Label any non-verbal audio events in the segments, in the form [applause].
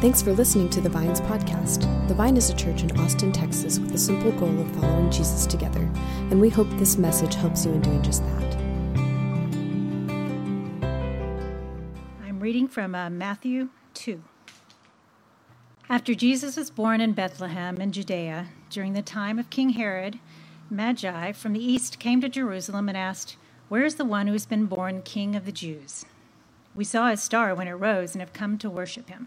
Thanks for listening to the Vines podcast. The Vine is a church in Austin, Texas, with the simple goal of following Jesus together, and we hope this message helps you in doing just that. I'm reading from uh, Matthew 2. After Jesus was born in Bethlehem in Judea, during the time of King Herod, Magi from the east came to Jerusalem and asked, Where is the one who has been born King of the Jews? We saw his star when it rose and have come to worship him.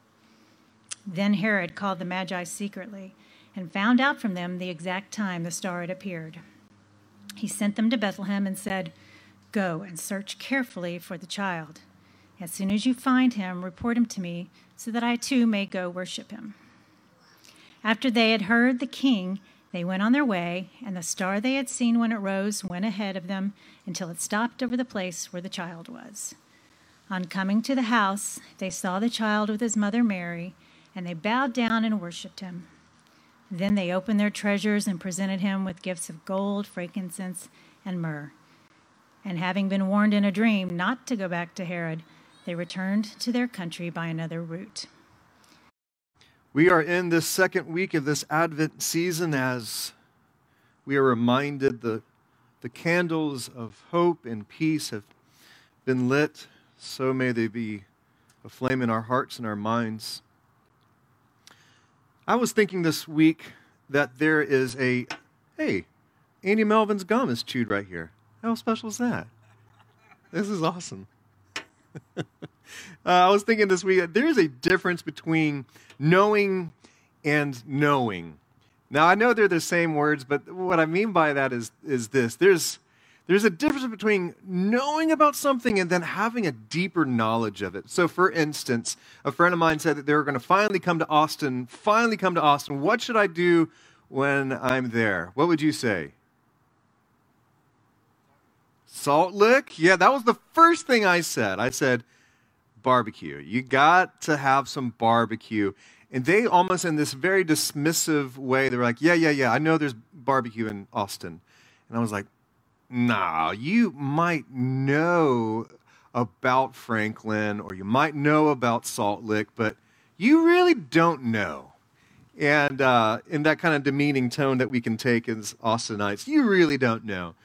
Then Herod called the Magi secretly and found out from them the exact time the star had appeared. He sent them to Bethlehem and said, Go and search carefully for the child. As soon as you find him, report him to me, so that I too may go worship him. After they had heard the king, they went on their way, and the star they had seen when it rose went ahead of them until it stopped over the place where the child was. On coming to the house, they saw the child with his mother Mary and they bowed down and worshipped him. Then they opened their treasures and presented him with gifts of gold, frankincense, and myrrh. And having been warned in a dream not to go back to Herod, they returned to their country by another route. We are in this second week of this Advent season as we are reminded the, the candles of hope and peace have been lit. So may they be a flame in our hearts and our minds. I was thinking this week that there is a, hey, Andy Melvin's gum is chewed right here. How special is that? This is awesome. [laughs] uh, I was thinking this week that there's a difference between knowing and knowing. Now, I know they're the same words, but what I mean by that is, is this there's there's a difference between knowing about something and then having a deeper knowledge of it. So, for instance, a friend of mine said that they were going to finally come to Austin. Finally, come to Austin. What should I do when I'm there? What would you say? Salt lick? Yeah, that was the first thing I said. I said, barbecue. You got to have some barbecue. And they almost, in this very dismissive way, they were like, yeah, yeah, yeah, I know there's barbecue in Austin. And I was like, nah, you might know about Franklin or you might know about Salt Lick, but you really don't know. And uh, in that kind of demeaning tone that we can take as Austinites, you really don't know.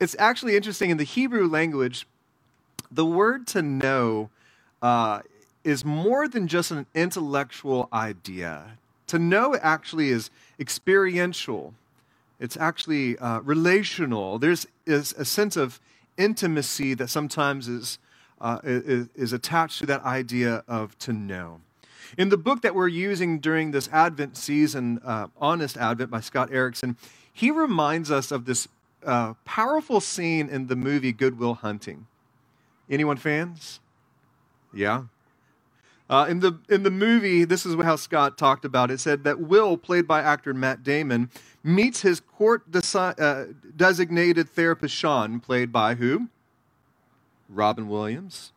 It's actually interesting in the Hebrew language, the word to know uh, is more than just an intellectual idea. To know actually is experiential it's actually uh, relational. There's is a sense of intimacy that sometimes is, uh, is, is attached to that idea of to know. In the book that we're using during this Advent season, uh, Honest Advent by Scott Erickson, he reminds us of this uh, powerful scene in the movie Good Will Hunting. Anyone fans? Yeah. Uh, in, the, in the movie, this is how Scott talked about it. said that Will, played by actor Matt Damon, meets his court desi- uh, designated therapist Sean, played by who? Robin Williams,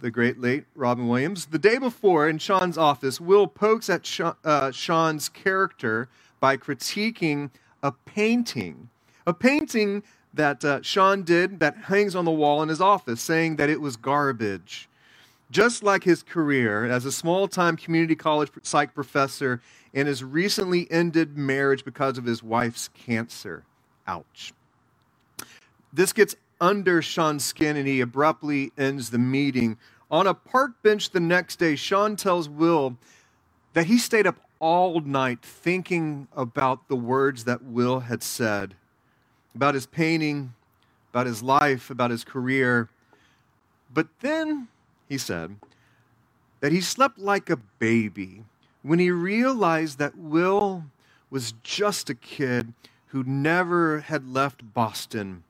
the great late Robin Williams. The day before, in Sean's office, Will pokes at Sean, uh, Sean's character by critiquing a painting. A painting that uh, Sean did that hangs on the wall in his office, saying that it was garbage. Just like his career as a small time community college psych professor and his recently ended marriage because of his wife's cancer. Ouch. This gets under Sean's skin and he abruptly ends the meeting. On a park bench the next day, Sean tells Will that he stayed up all night thinking about the words that Will had said about his painting, about his life, about his career. But then he said, that he slept like a baby when he realized that Will was just a kid who never had left Boston.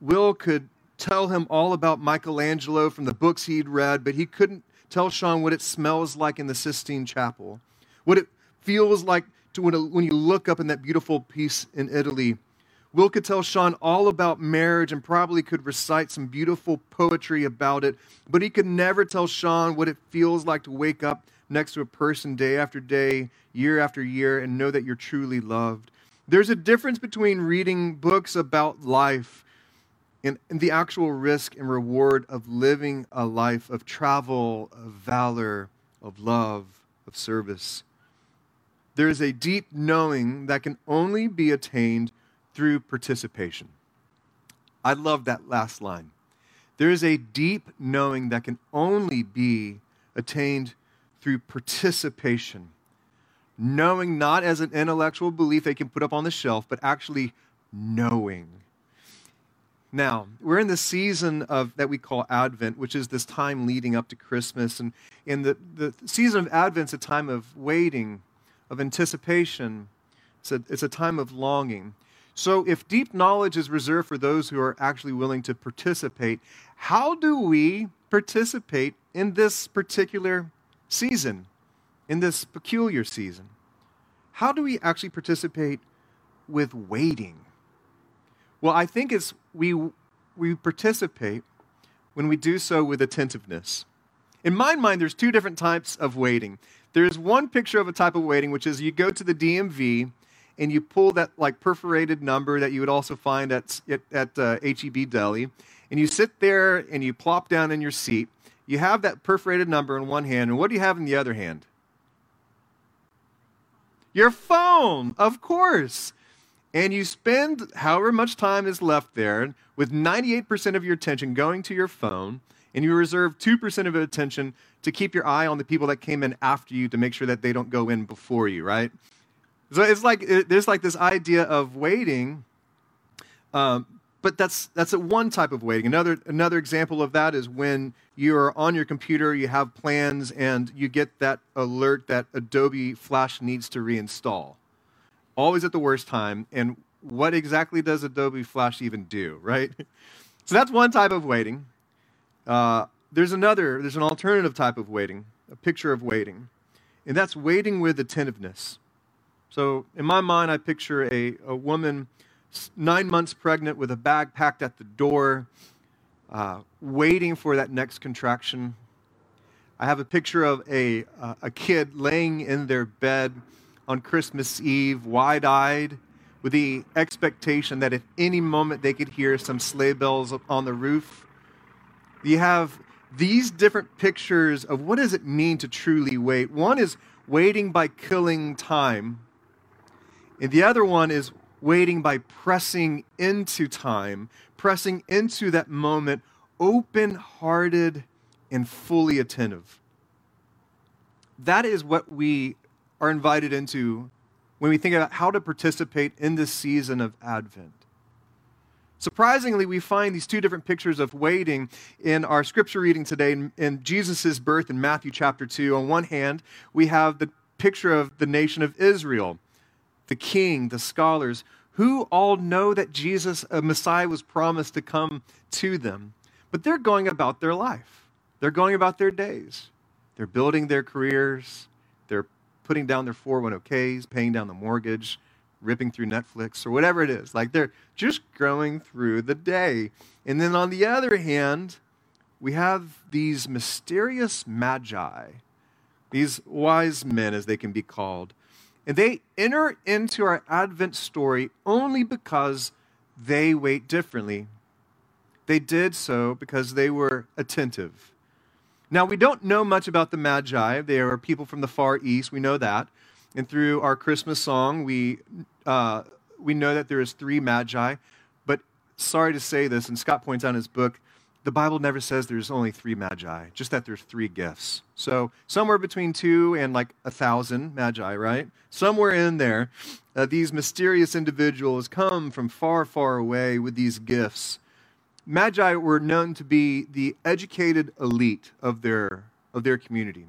Will could tell him all about Michelangelo from the books he'd read, but he couldn't tell Sean what it smells like in the Sistine Chapel, what it feels like to when, when you look up in that beautiful piece in Italy. Will could tell Sean all about marriage and probably could recite some beautiful poetry about it, but he could never tell Sean what it feels like to wake up next to a person day after day, year after year, and know that you're truly loved. There's a difference between reading books about life and, and the actual risk and reward of living a life of travel, of valor, of love, of service. There is a deep knowing that can only be attained through participation. I love that last line. There is a deep knowing that can only be attained through participation. Knowing not as an intellectual belief they can put up on the shelf, but actually knowing. Now, we're in the season of that we call Advent, which is this time leading up to Christmas. And in the, the season of Advent is a time of waiting, of anticipation. It's a, it's a time of longing. So, if deep knowledge is reserved for those who are actually willing to participate, how do we participate in this particular season, in this peculiar season? How do we actually participate with waiting? Well, I think it's we, we participate when we do so with attentiveness. In my mind, there's two different types of waiting. There's one picture of a type of waiting, which is you go to the DMV and you pull that like perforated number that you would also find at, at, at uh, HEB Deli, and you sit there and you plop down in your seat. You have that perforated number in one hand, and what do you have in the other hand? Your phone, of course and you spend however much time is left there with 98% of your attention going to your phone, and you reserve 2% of attention to keep your eye on the people that came in after you to make sure that they don't go in before you, right? So it's like it, there's like this idea of waiting, um, but that's that's one type of waiting. Another another example of that is when you're on your computer, you have plans, and you get that alert that Adobe Flash needs to reinstall always at the worst time. And what exactly does Adobe Flash even do, right? [laughs] So that's one type of waiting. Uh, there's another, there's an alternative type of waiting, a picture of waiting, and that's waiting with attentiveness. So in my mind, I picture a, a woman nine months pregnant with a bag packed at the door, uh, waiting for that next contraction. I have a picture of a, uh, a kid laying in their bed on Christmas Eve, wide eyed, with the expectation that at any moment they could hear some sleigh bells on the roof. You have these different pictures of what does it mean to truly wait. One is waiting by killing time, and the other one is waiting by pressing into time, pressing into that moment, open hearted and fully attentive. That is what we are invited into when we think about how to participate in this season of Advent. Surprisingly, we find these two different pictures of waiting in our scripture reading today in, in Jesus' birth in Matthew chapter 2. On one hand, we have the picture of the nation of Israel, the king, the scholars, who all know that Jesus, a Messiah, was promised to come to them. But they're going about their life, they're going about their days. They're building their careers, they're putting down their 401ks, paying down the mortgage, ripping through Netflix, or whatever it is. Like they're just growing through the day. And then on the other hand, we have these mysterious magi, these wise men, as they can be called. And they enter into our Advent story only because they wait differently. They did so because they were attentive. Now, we don't know much about the Magi. They are people from the Far East. We know that. And through our Christmas song, we, uh, we know that there is three Magi. But sorry to say this, and Scott points out in his book, the Bible never says there's only three Magi, just that there's three gifts. So somewhere between two and like a thousand Magi, right? Somewhere in there, uh, these mysterious individuals come from far, far away with these gifts Magi were known to be the educated elite of their, of their community.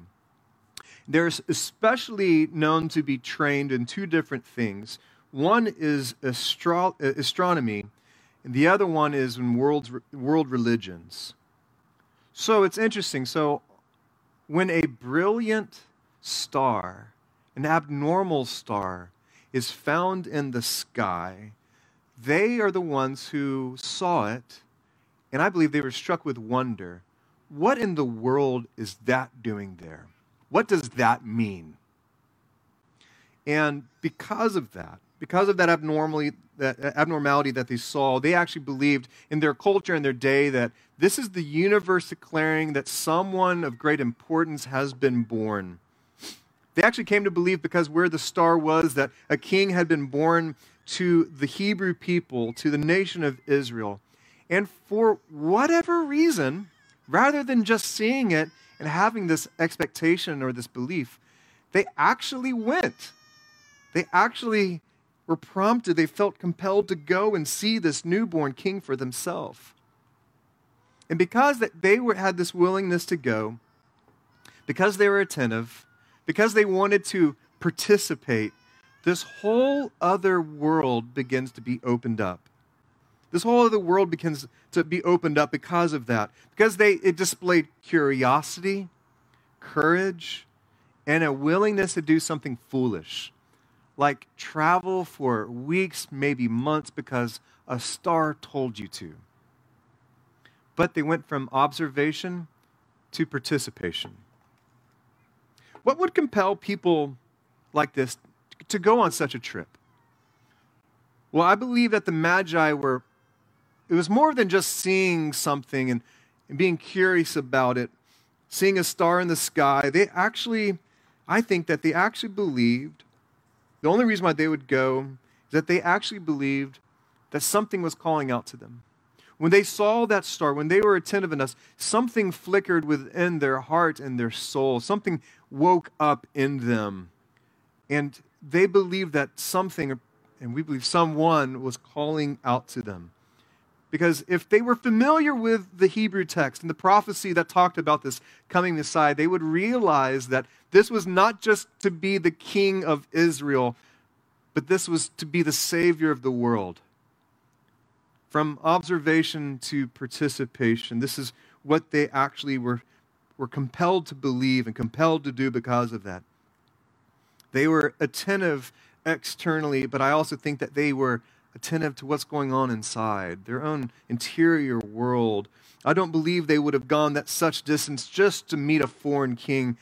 They're especially known to be trained in two different things. One is astro- astronomy, and the other one is in world, world religions. So it's interesting. So when a brilliant star an abnormal star, is found in the sky, they are the ones who saw it, and I believe they were struck with wonder. What in the world is that doing there? What does that mean? And because of that, because of that abnormality, that abnormality that they saw, they actually believed in their culture and their day that this is the universe declaring that someone of great importance has been born. They actually came to believe because where the star was that a king had been born to the Hebrew people, to the nation of Israel. And for whatever reason, rather than just seeing it and having this expectation or this belief, they actually went. They actually were prompted, they felt compelled to go and see this newborn king for themselves. And because that they were, had this willingness to go, because they were attentive, because they wanted to participate, this whole other world begins to be opened up. This whole other world begins to be opened up because of that. Because they it displayed curiosity, courage, and a willingness to do something foolish like travel for weeks, maybe months, because a star told you to. But they went from observation to participation. What would compel people like this to go on such a trip? Well, I believe that the Magi were, it was more than just seeing something and, and being curious about it, seeing a star in the sky. They actually, I think that they actually believed the only reason why they would go is that they actually believed that something was calling out to them. When they saw that star, when they were attentive enough, something flickered within their heart and their soul. Something woke up in them. And they believed that something, and we believe someone, was calling out to them. Because if they were familiar with the Hebrew text and the prophecy that talked about this coming Messiah, they would realize that this was not just to be the king of Israel, but this was to be the savior of the world. From observation to participation, this is what they actually were, were compelled to believe and compelled to do because of that. They were attentive externally, but I also think that they were attentive to what's going on inside, their own interior world. I don't believe they would have gone that such distance just to meet a foreign king,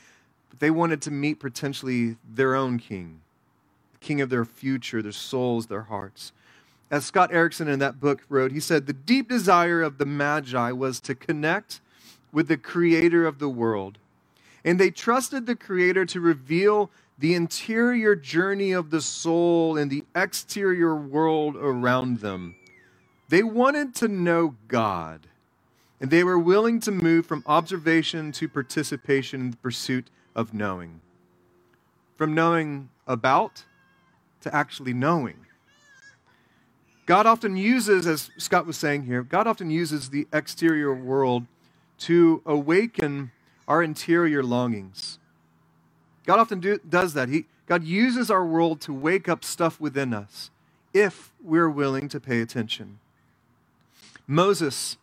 but they wanted to meet potentially their own king, the king of their future, their souls, their hearts. As Scott Erickson in that book wrote, he said, The deep desire of the Magi was to connect with the creator of the world. And they trusted the creator to reveal the interior journey of the soul and the exterior world around them. They wanted to know God, and they were willing to move from observation to participation in the pursuit of knowing. From knowing about to actually knowing. God often uses, as Scott was saying here, God often uses the exterior world to awaken our interior longings. God often do, does that. He, God uses our world to wake up stuff within us if we're willing to pay attention. Moses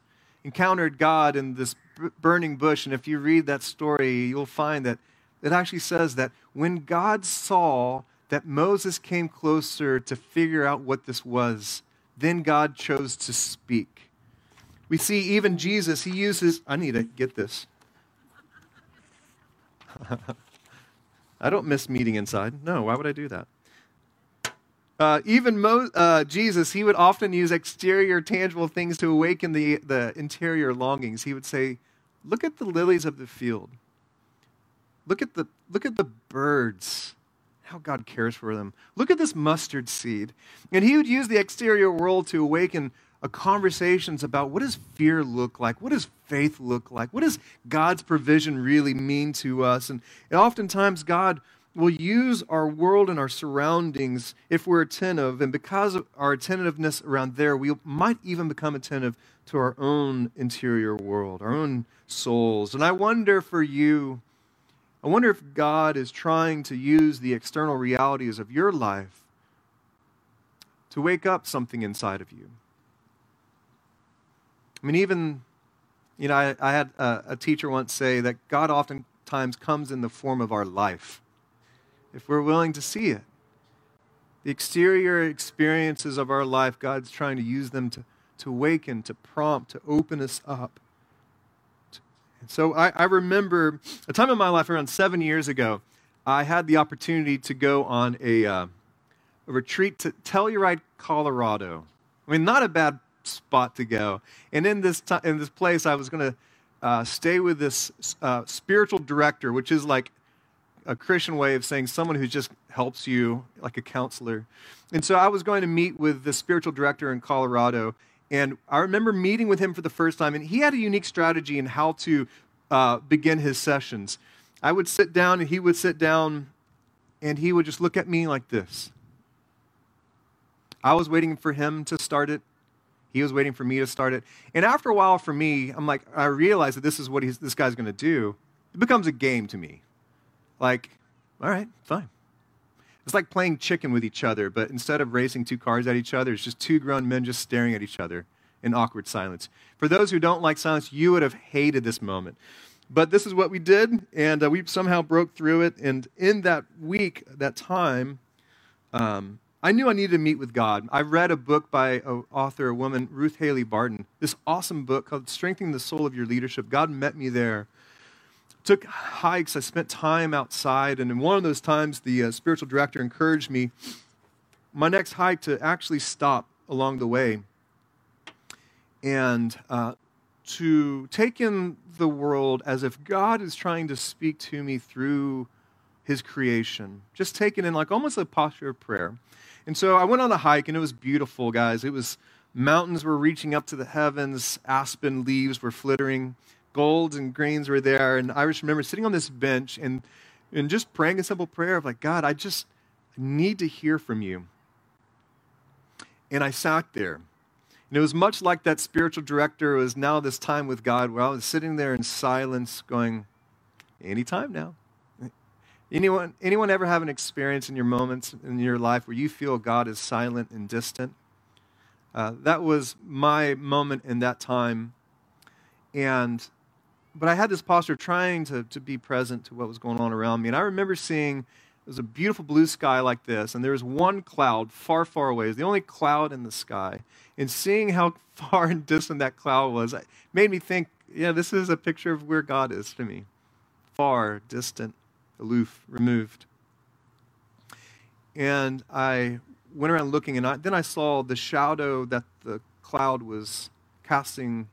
encountered God in this burning bush, and if you read that story, you'll find that it actually says that when God saw that Moses came closer to figure out what this was, then God chose to speak. We see even Jesus, he uses, I need to get this. [laughs] I don't miss meeting inside. No, why would I do that? Uh, even Mo- uh, Jesus, he would often use exterior, tangible things to awaken the, the interior longings. He would say, Look at the lilies of the field. Look at the, look at the birds, how God cares for them. Look at this mustard seed. And he would use the exterior world to awaken conversations about what does fear look like? What does faith look like? What does God's provision really mean to us? And, and oftentimes, God will use our world and our surroundings if we're attentive. And because of our attentiveness around there, we might even become attentive to our own interior world, our own souls. And I wonder for you, I wonder if God is trying to use the external realities of your life to wake up something inside of you I mean, even, you know, I, I had a, a teacher once say that God oftentimes comes in the form of our life. if we're willing to see it. The exterior experiences of our life, God's trying to use them to, to awaken, to prompt, to open us up. And so I, I remember a time in my life around seven years ago, I had the opportunity to go on a, uh, a retreat to Telluride, Colorado. I mean, not a bad spot to go. And in this, t- in this place, I was going to uh, stay with this uh, spiritual director, which is like a Christian way of saying someone who just helps you, like a counselor. And so I was going to meet with the spiritual director in Colorado. And I remember meeting with him for the first time, and he had a unique strategy in how to uh, begin his sessions. I would sit down, and he would sit down, and he would just look at me like this. I was waiting for him to start it. He was waiting for me to start it. And after a while, for me, I'm like, I realize that this is what this guy's going to do. It becomes a game to me. Like, all right, fine. It's like playing chicken with each other, but instead of racing two cars at each other, it's just two grown men just staring at each other in awkward silence. For those who don't like silence, you would have hated this moment. But this is what we did, and uh, we somehow broke through it. And in that week, that time, um, I knew I needed to meet with God. I read a book by an author, a woman, Ruth Haley Barton, this awesome book called Strengthening the Soul of Your Leadership. God met me there took hikes. I spent time outside. And in one of those times, the uh, spiritual director encouraged me, my next hike, to actually stop along the way and uh, to take in the world as if God is trying to speak to me through his creation. Just take it in like almost a posture of prayer. And so I went on a hike, and it was beautiful, guys. It was mountains were reaching up to the heavens, aspen leaves were flittering golds and grains were there. And I just remember sitting on this bench and, and just praying a simple prayer of like, God, I just need to hear from you. And I sat there. And it was much like that spiritual director was now this time with God where I was sitting there in silence going, anytime now. Anyone, anyone ever have an experience in your moments in your life where you feel God is silent and distant? Uh, that was my moment in that time. And but I had this posture trying to, to be present to what was going on around me. And I remember seeing it was a beautiful blue sky like this, and there was one cloud far, far away. It was the only cloud in the sky. And seeing how [laughs] far and distant that cloud was made me think, yeah, this is a picture of where God is to me far, distant, aloof, removed. And I went around looking, and I, then I saw the shadow that the cloud was casting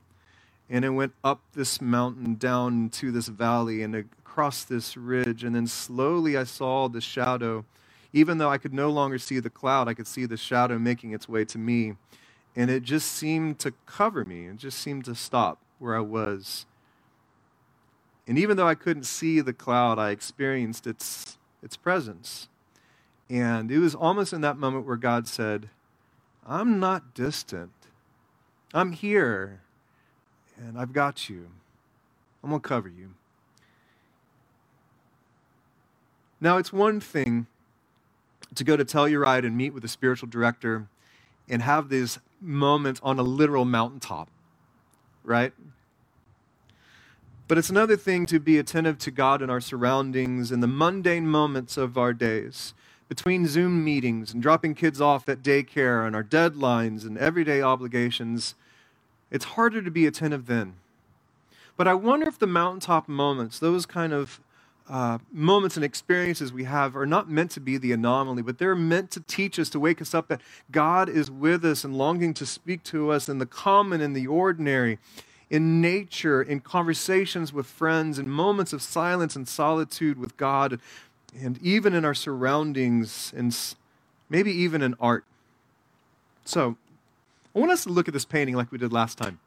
and it went up this mountain down to this valley and across this ridge. And then slowly I saw the shadow. Even though I could no longer see the cloud, I could see the shadow making its way to me. And it just seemed to cover me. It just seemed to stop where I was. And even though I couldn't see the cloud, I experienced its, its presence. And it was almost in that moment where God said, I'm not distant. I'm here and I've got you. I'm going to cover you. Now, it's one thing to go to Telluride and meet with a spiritual director and have these moments on a literal mountaintop, right? But it's another thing to be attentive to God in our surroundings and the mundane moments of our days between Zoom meetings and dropping kids off at daycare and our deadlines and everyday obligations it's harder to be attentive then. But I wonder if the mountaintop moments, those kind of uh, moments and experiences we have, are not meant to be the anomaly, but they're meant to teach us, to wake us up that God is with us and longing to speak to us in the common and the ordinary, in nature, in conversations with friends, in moments of silence and solitude with God, and even in our surroundings, and maybe even in art. So, I want us to look at this painting like we did last time.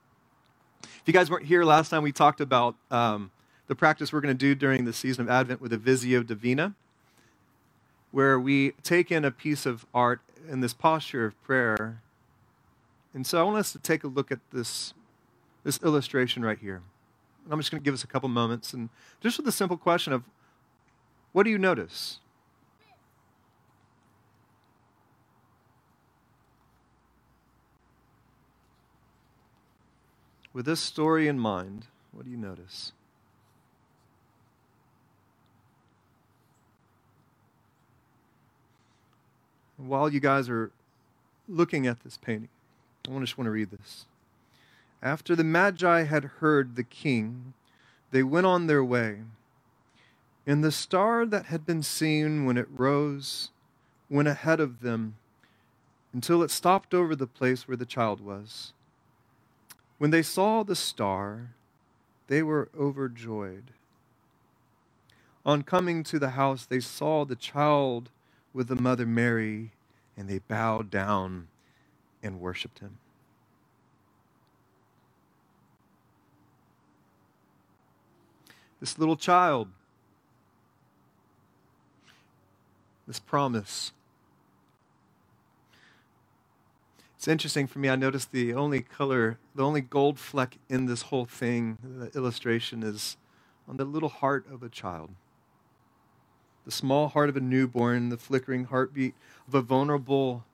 If you guys weren't here last time, we talked about um, the practice we're going to do during the season of Advent with a Visio Divina, where we take in a piece of art in this posture of prayer. And so I want us to take a look at this, this illustration right here. I'm just going to give us a couple moments, and just with the simple question of what do you notice? With this story in mind, what do you notice? While you guys are looking at this painting, I just want to read this. After the Magi had heard the king, they went on their way. And the star that had been seen when it rose went ahead of them until it stopped over the place where the child was. When they saw the star, they were overjoyed. On coming to the house, they saw the child with the mother Mary, and they bowed down and worshiped him. This little child, this promise. It's interesting for me. I noticed the only color, the only gold fleck in this whole thing, the illustration, is on the little heart of a child. The small heart of a newborn, the flickering heartbeat of a vulnerable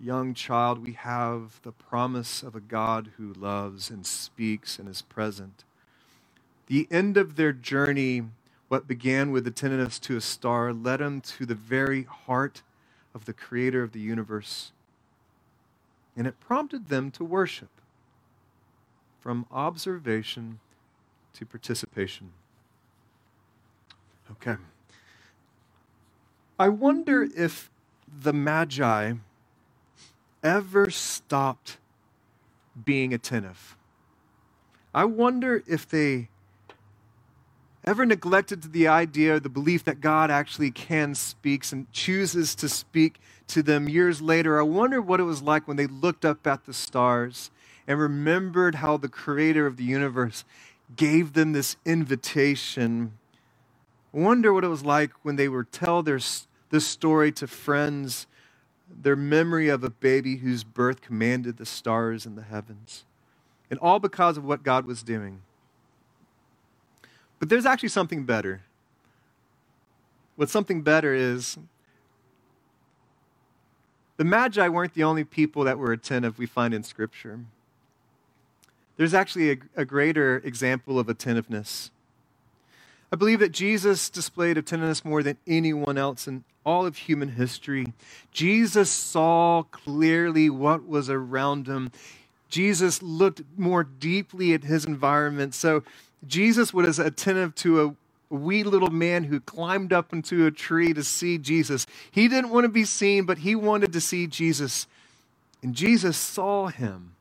young child. We have the promise of a God who loves and speaks and is present. The end of their journey, what began with attentiveness to a star, led them to the very heart of the creator of the universe. And it prompted them to worship from observation to participation. Okay. I wonder if the Magi ever stopped being attentive. I wonder if they ever neglected the idea, the belief that God actually can speak and chooses to speak to them years later. I wonder what it was like when they looked up at the stars and remembered how the creator of the universe gave them this invitation. I wonder what it was like when they were tell their this story to friends, their memory of a baby whose birth commanded the stars in the heavens. And all because of what God was doing. But there's actually something better. What something better is the Magi weren't the only people that were attentive we find in Scripture. There's actually a, a greater example of attentiveness. I believe that Jesus displayed attentiveness more than anyone else in all of human history. Jesus saw clearly what was around him. Jesus looked more deeply at his environment. So Jesus was attentive to a wee little man who climbed up into a tree to see Jesus. He didn't want to be seen, but he wanted to see Jesus. And Jesus saw him.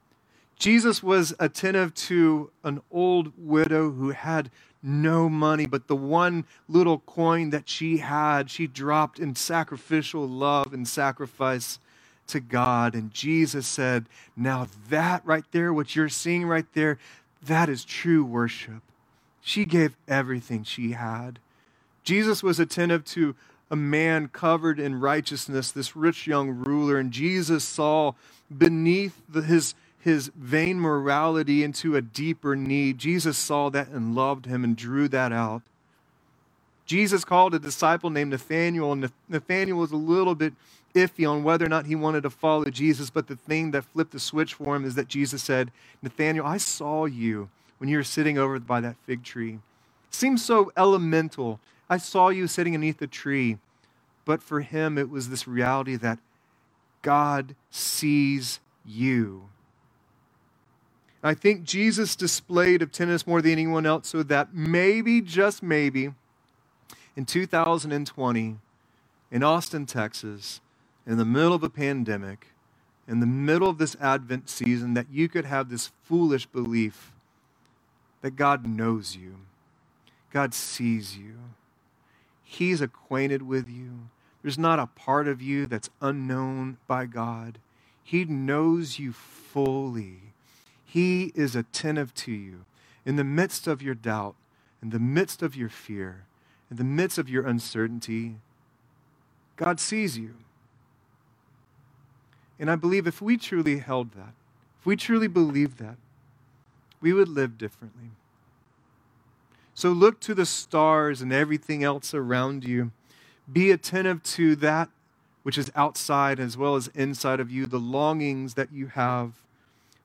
Jesus was attentive to an old widow who had no money, but the one little coin that she had, she dropped in sacrificial love and sacrifice to God. And Jesus said, Now that right there, what you're seeing right there, that is true worship. She gave everything she had. Jesus was attentive to a man covered in righteousness, this rich young ruler, and Jesus saw beneath the, his, his vain morality into a deeper need. Jesus saw that and loved him and drew that out. Jesus called a disciple named Nathaniel, and Nathaniel was a little bit iffy on whether or not he wanted to follow Jesus, but the thing that flipped the switch for him is that Jesus said, Nathaniel, I saw you when you were sitting over by that fig tree. It seems so elemental. I saw you sitting beneath the tree. But for him, it was this reality that God sees you. I think Jesus displayed attentiveness more than anyone else so that maybe, just maybe, in 2020, in Austin, Texas, in the middle of a pandemic, in the middle of this Advent season, that you could have this foolish belief that God knows you, God sees you, He's acquainted with you. There's not a part of you that's unknown by God. He knows you fully. He is attentive to you in the midst of your doubt, in the midst of your fear, in the midst of your uncertainty. God sees you. And I believe if we truly held that, if we truly believed that, we would live differently. So look to the stars and everything else around you. Be attentive to that which is outside as well as inside of you, the longings that you have.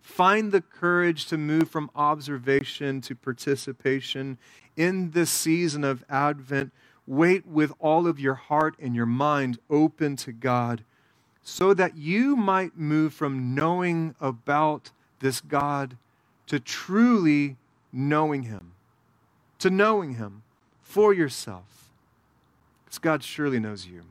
Find the courage to move from observation to participation in this season of Advent wait with all of your heart and your mind open to God so that you might move from knowing about this God to truly knowing Him, to knowing Him for yourself. Because God surely knows you.